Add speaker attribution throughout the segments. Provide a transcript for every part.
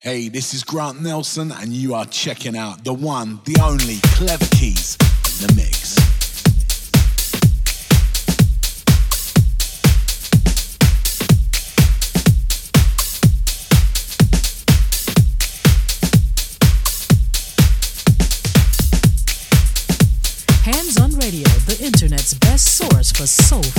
Speaker 1: Hey, this is Grant Nelson, and you are checking out the one, the only KlevaKeys in the mix.
Speaker 2: Handz On Radio, the internet's best source for soulful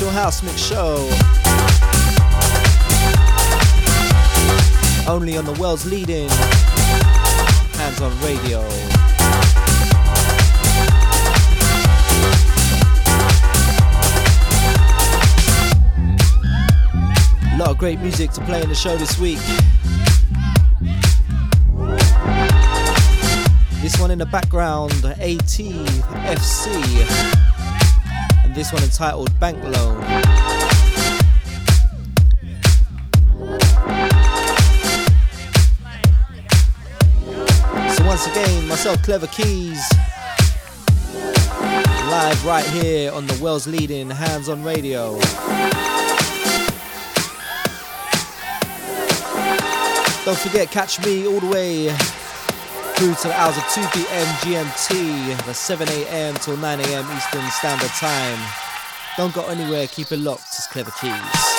Speaker 3: Essential House Mix Show. Only on the world's leading Handz On Radio. A lot of great music to play in the show this week. This one in the background, ATFC. And this one entitled Bank Loan. So once again, myself, KlevaKeys, live right here on the world's leading Handz On Radio. Don't forget, catch me all the way through to the hours of 2 p.m. GMT, the 7 a.m. till 9 a.m. Eastern Standard Time. Don't go anywhere, keep it locked. It's Clever Keys.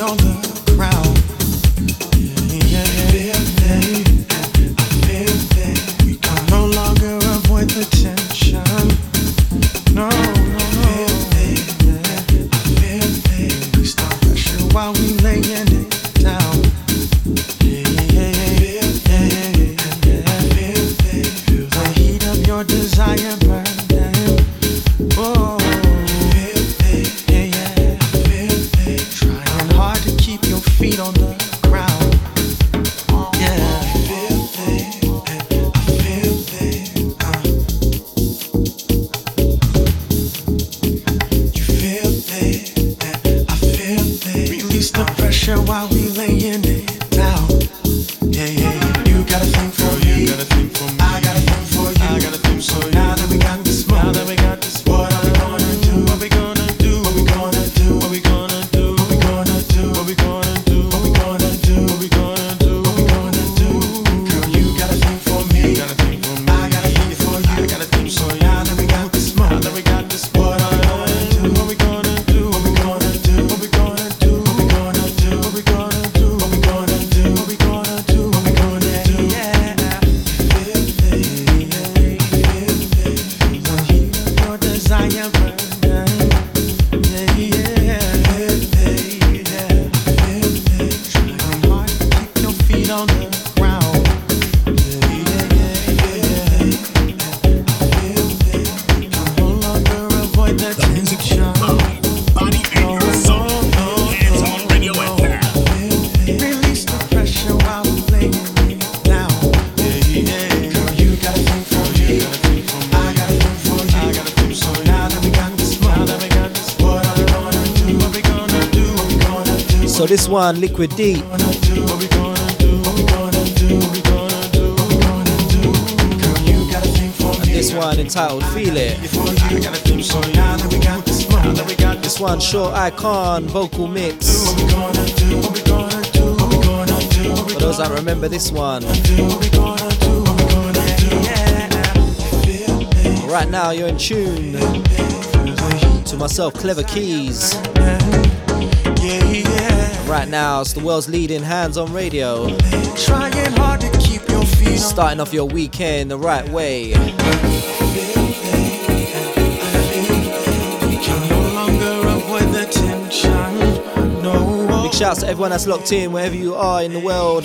Speaker 4: on the.
Speaker 5: Don Liquideep. This
Speaker 3: one entitled Feel It.
Speaker 5: This
Speaker 3: one, Shur-i-Kan, vocal mix. For those that remember this one. Right now, you're in tune to myself, KlevaKeys.
Speaker 5: Yeah, yeah.
Speaker 3: Right now, it's the world's leading Handz On Radio.
Speaker 5: Trying hard to keep your feet
Speaker 3: Starting off your weekend the right way. Big shouts to everyone that's locked in, wherever you are in the world.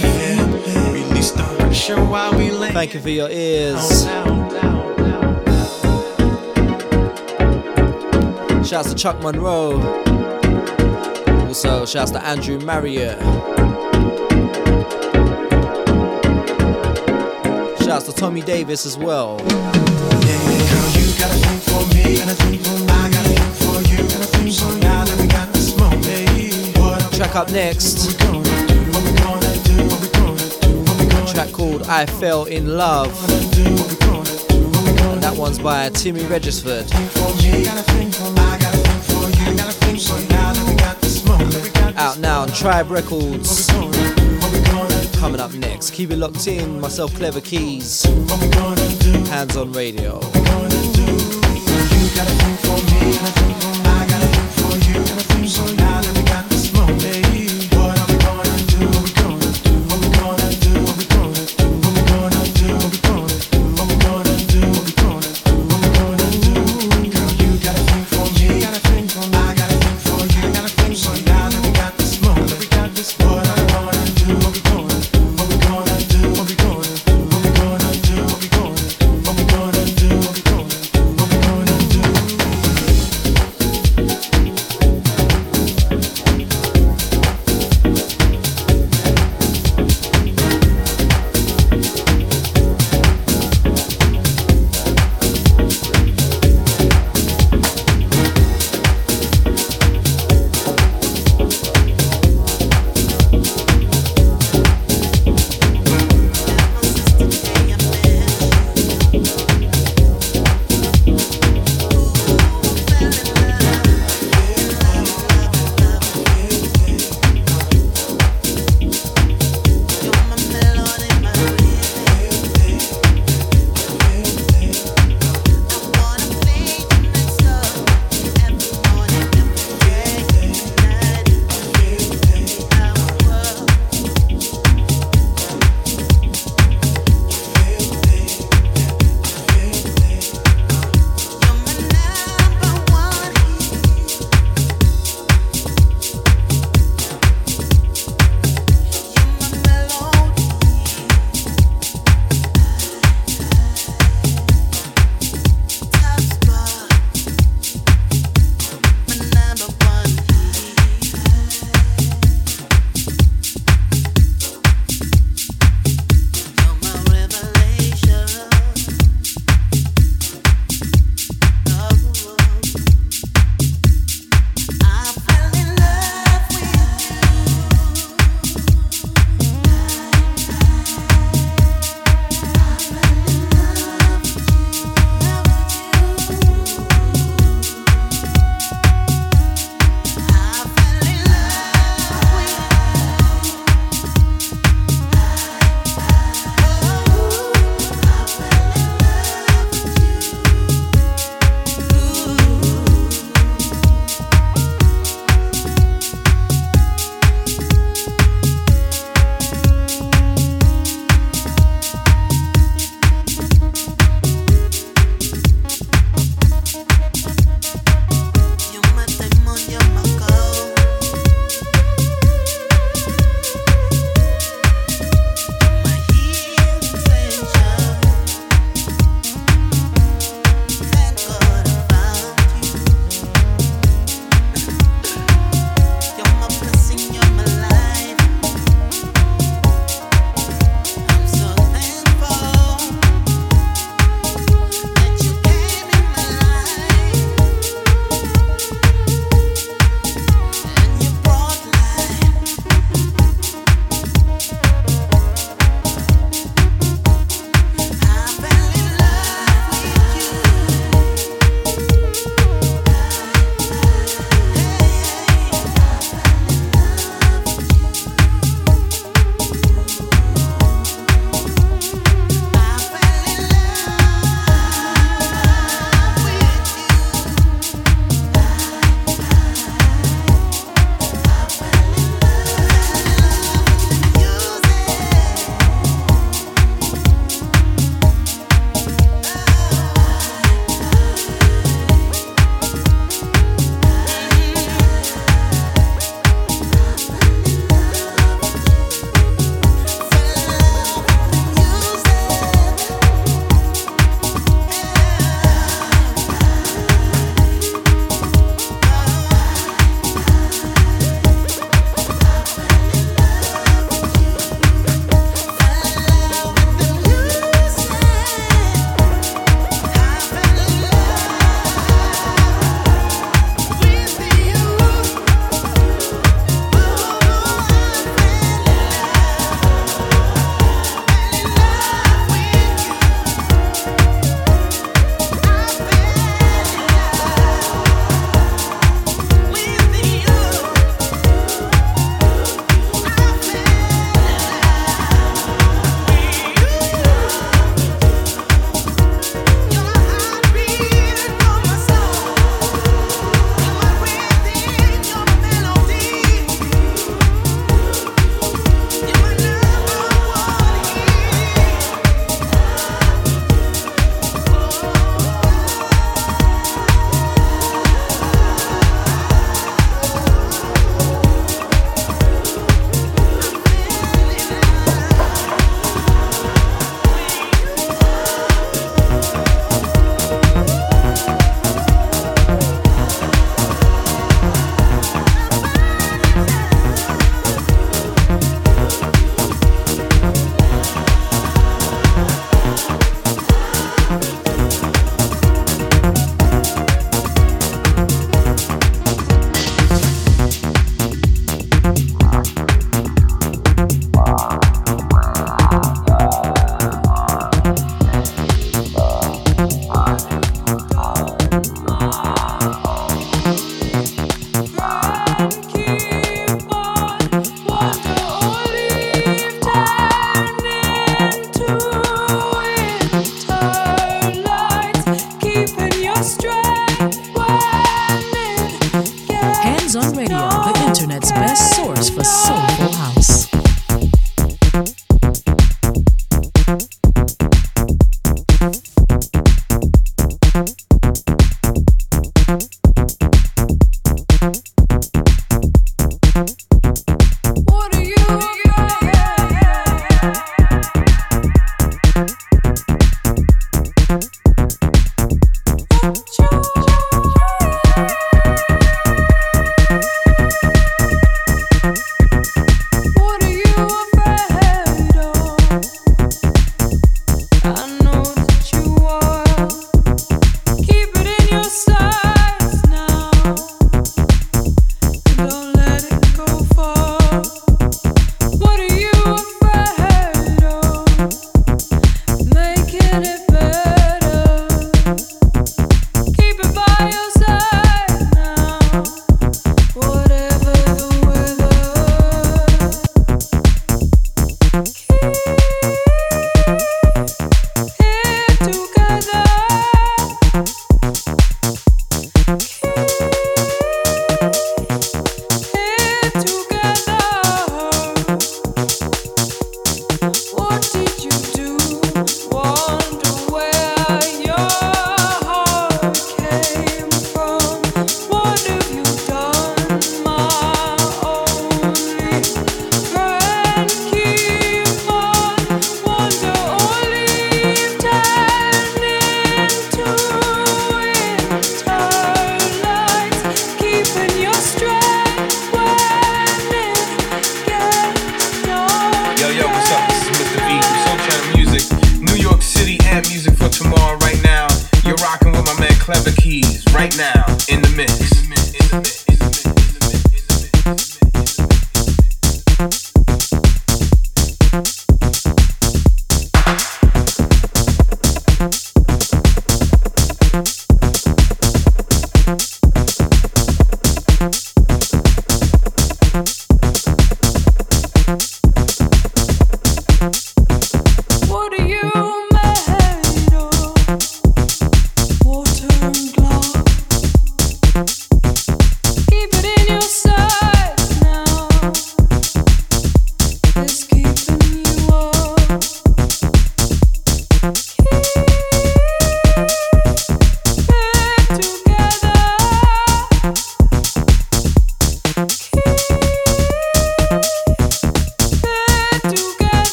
Speaker 3: Thank you for your ears. Shouts to Chuck Monroe well. Shouts to Andrew Marriott. Shouts to Tommy Davis as well. Track up next. Track called I Fell in Love. And that one's by Timmy Regisford. down, Tribe Records. Coming up next, keep it locked in. Myself, Clever Keys. Handz On Radio.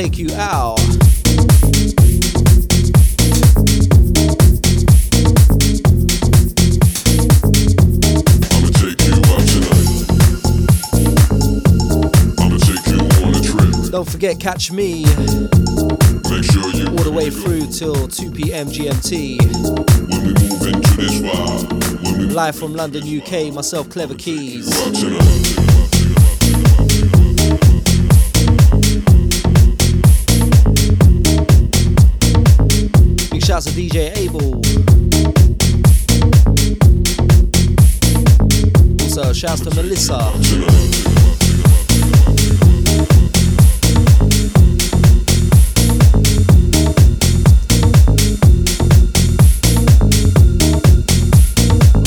Speaker 6: Take You
Speaker 3: Out. Don't forget, catch me all the way through till 2 p.m. GMT. Live from London, UK, myself, KlevaKeys. DJ Abel. Also, shouts to Melissa.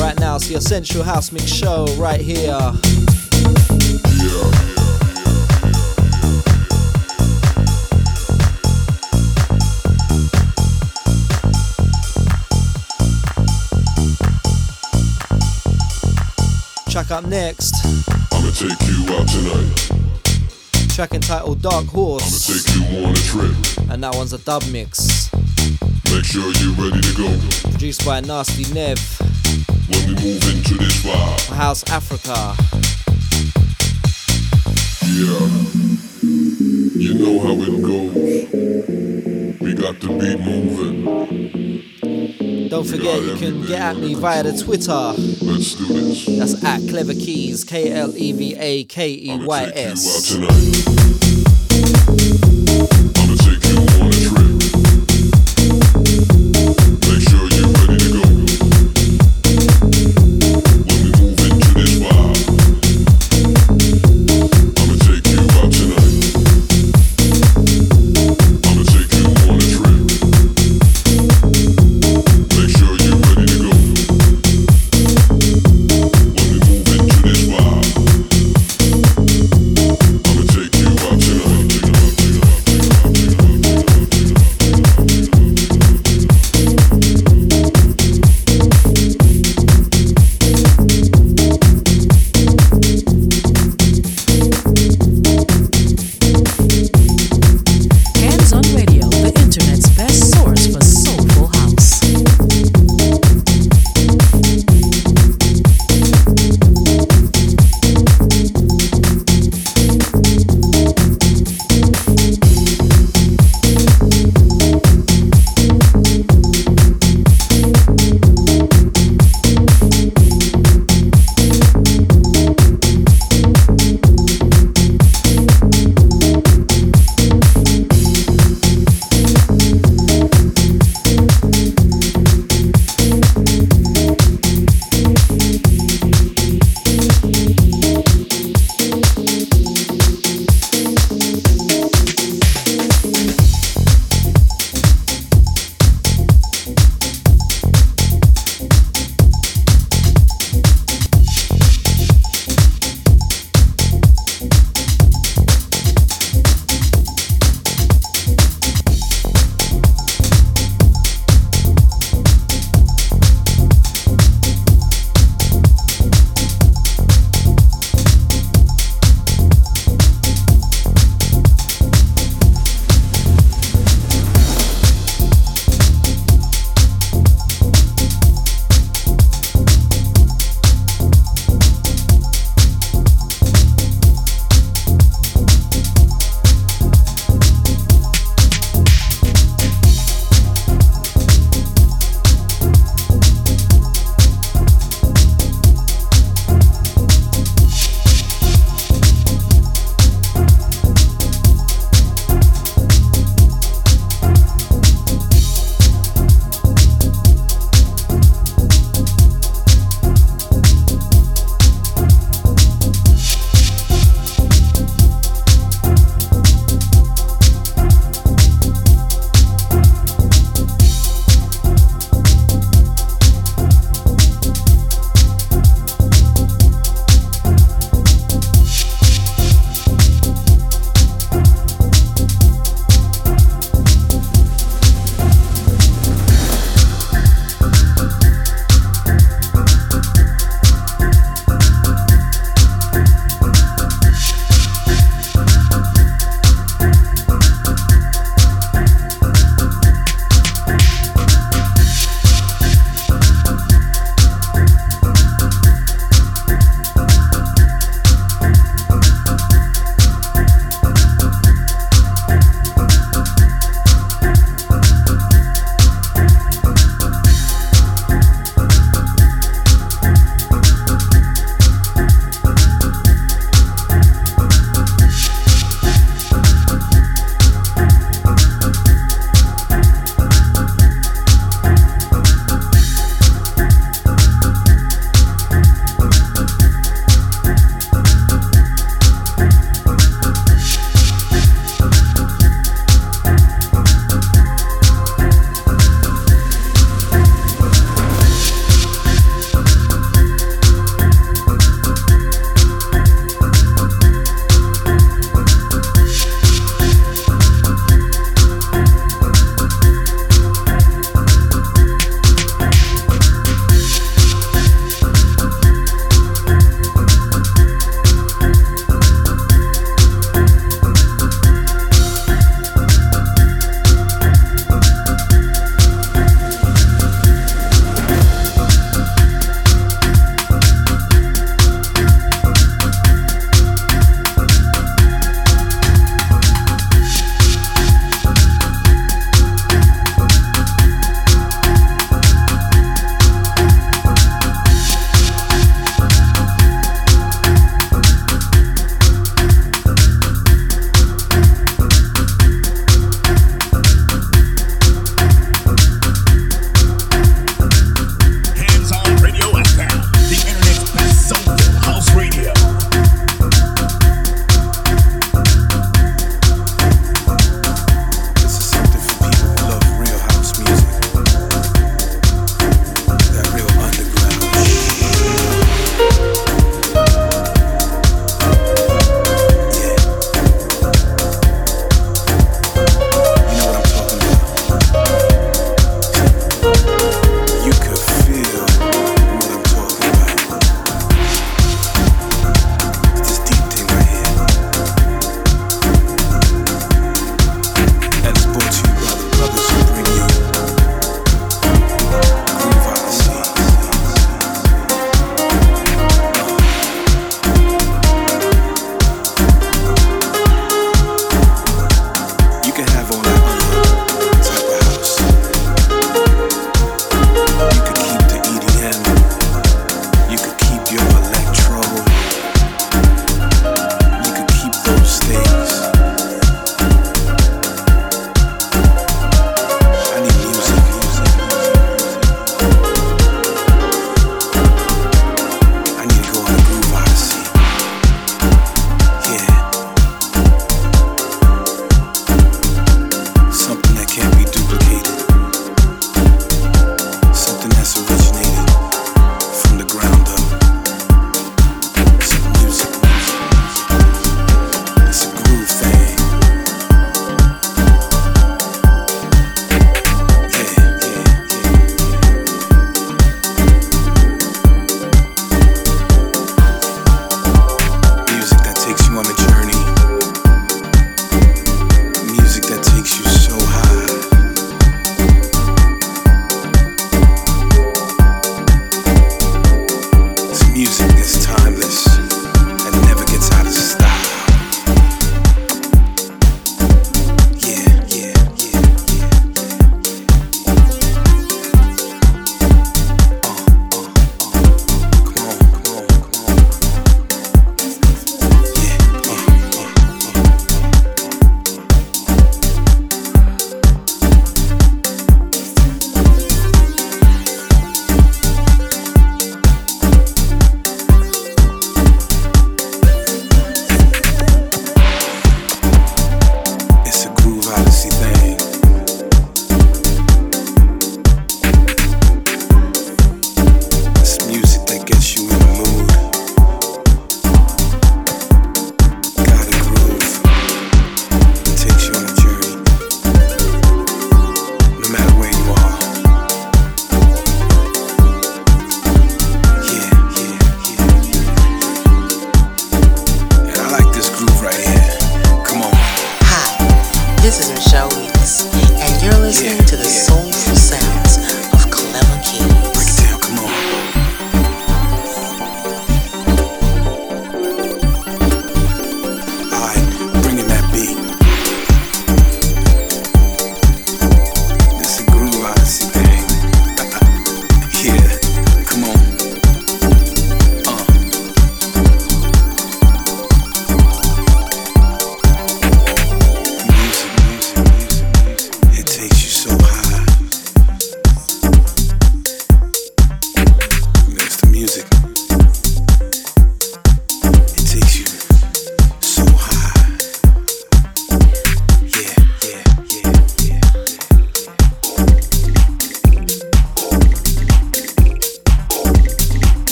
Speaker 3: Right now, it's the Essential House Mix Show right here. Track up next.
Speaker 7: I'ma take you out tonight.
Speaker 3: Track entitled Dark Horse.
Speaker 7: I'ma take you on a trip.
Speaker 3: And that one's a dub mix.
Speaker 7: Make sure you're ready to go.
Speaker 3: Produced by Nastee Nev
Speaker 7: when we move into this vibe.
Speaker 3: House Africa.
Speaker 7: Yeah, you know how it goes. We got the beat moving.
Speaker 3: Don't forget, you can get at me via the Twitter.
Speaker 7: Let's do this.
Speaker 3: That's at KlevaKeys, K L E V A K E Y S.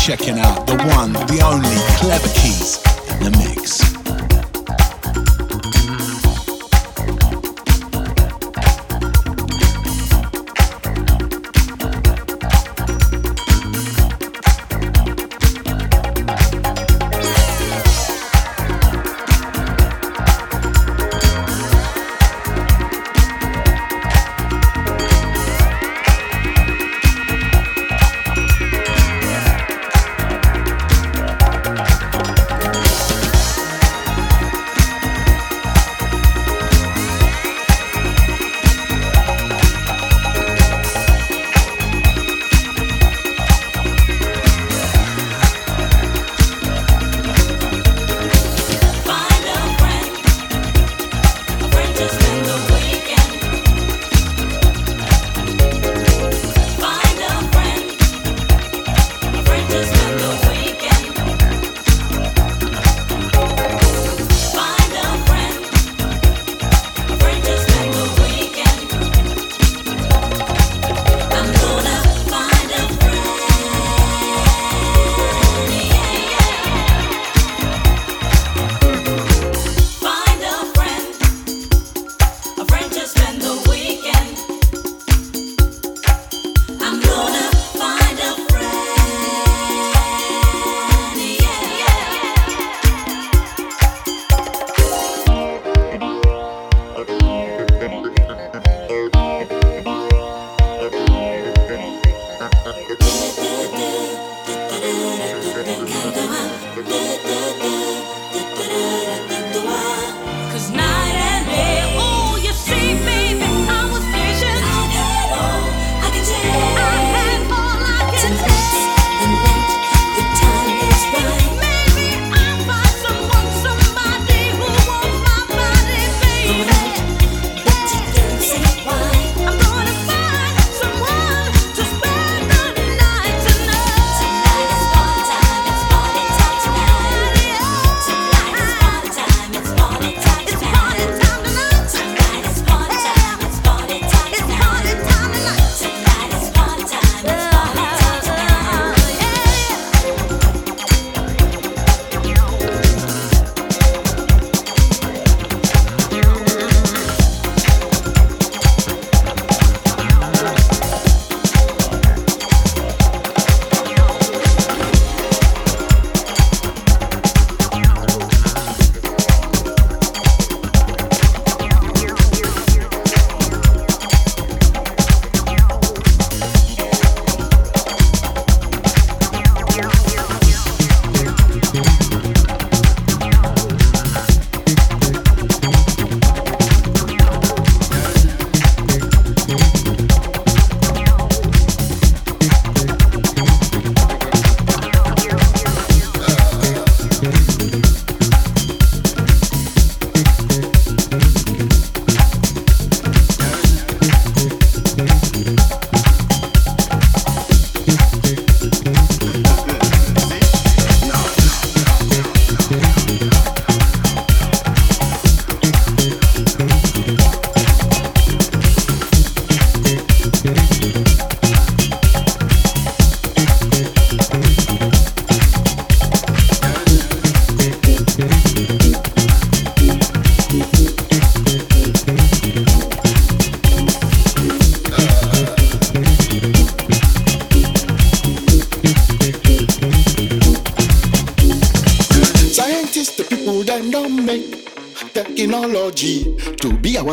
Speaker 1: checking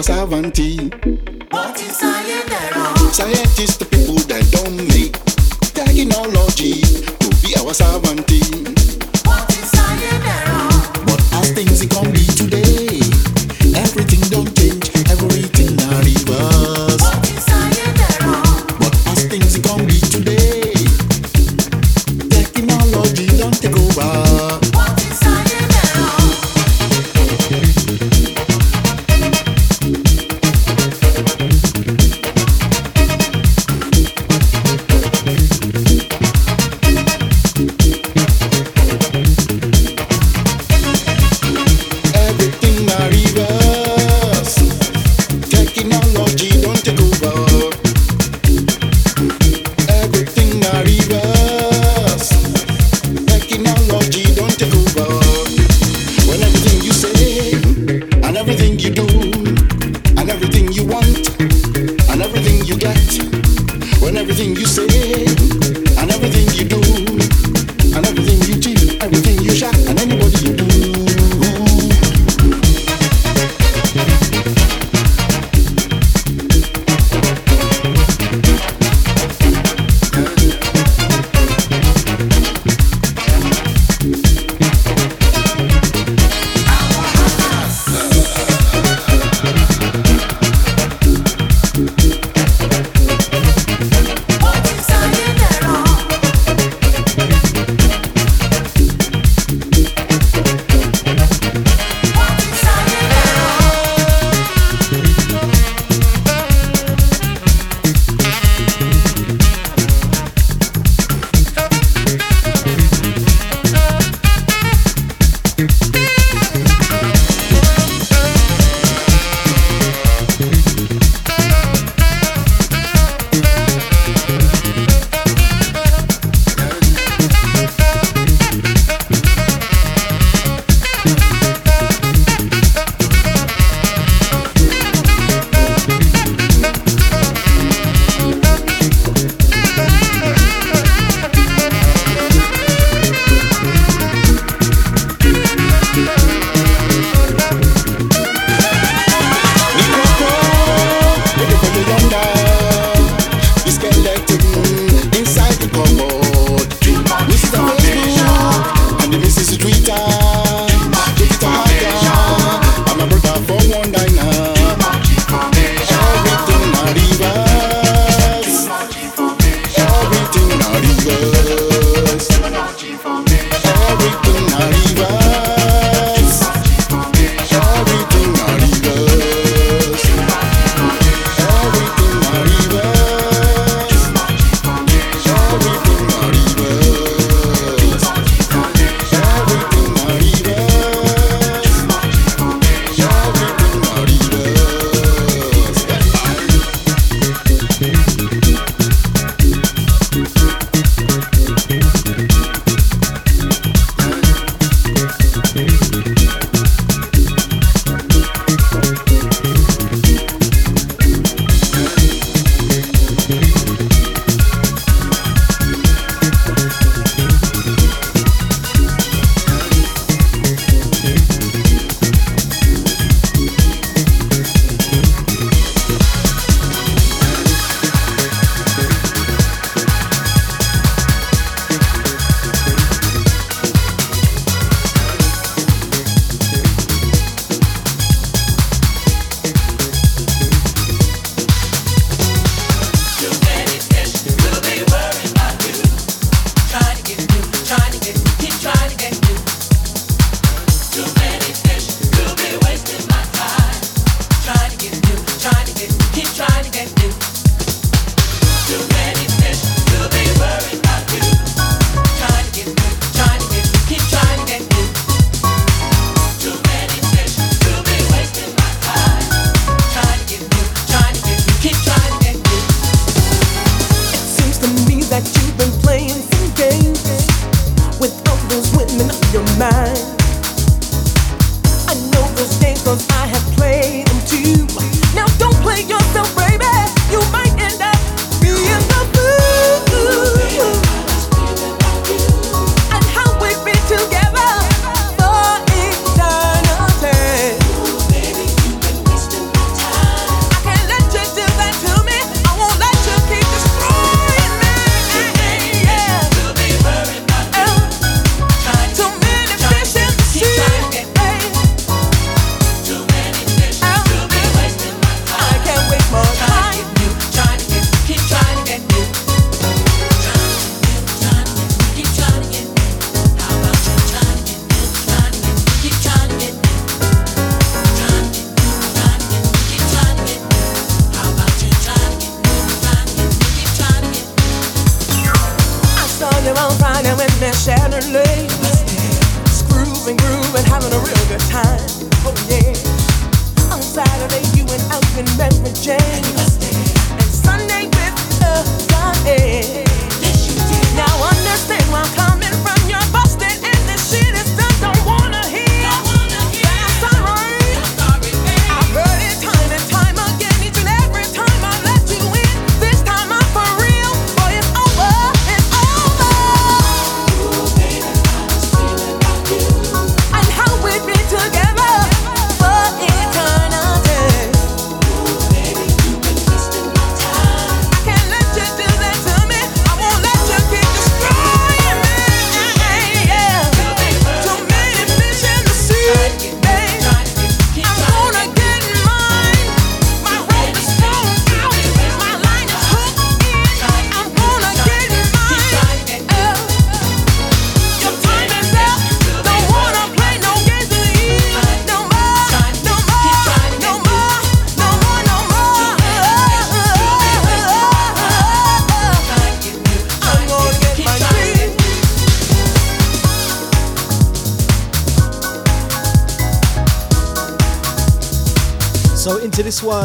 Speaker 1: Savanti.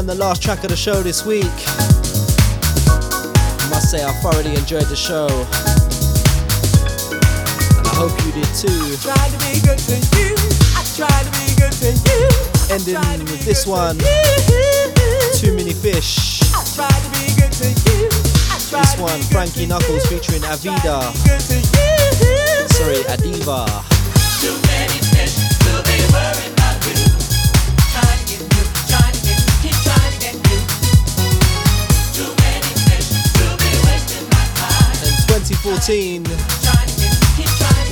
Speaker 1: One, the
Speaker 8: last track of the show this week. I must say, I thoroughly enjoyed the show. And I hope you did too.
Speaker 3: Try to be good to you. I try to be good to you.
Speaker 8: Ending with this one Too Many Fish. This one, Frankie Knuckles featuring Avida. Sorry, Adeva. 2014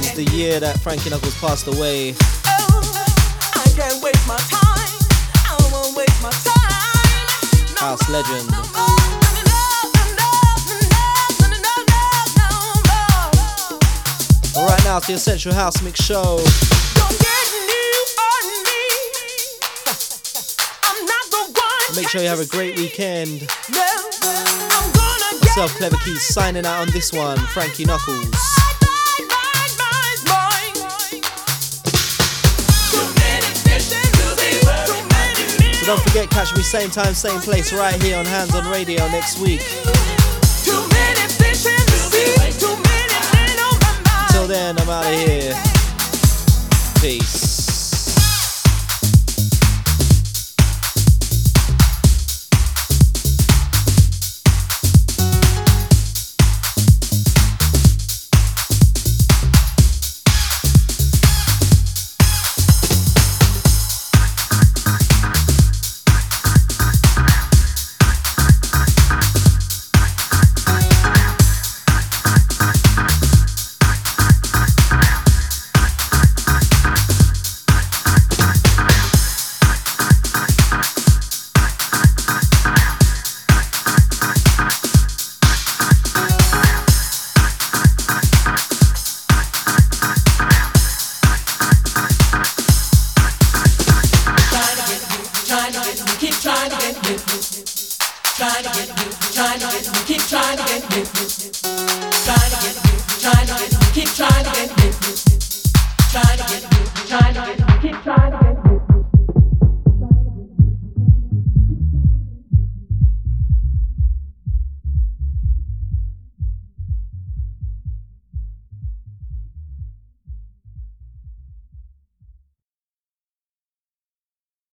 Speaker 8: is the year that Frankie Knuckles passed away. House legend. Right now, it's the Essential House Mix Show. Make sure you have a great weekend. Myself, Clever Keys, signing out on this one, Frankie Knuckles. So don't forget, catch me same time, same place, right here on Handz On Radio next week. Until then, I'm out of here.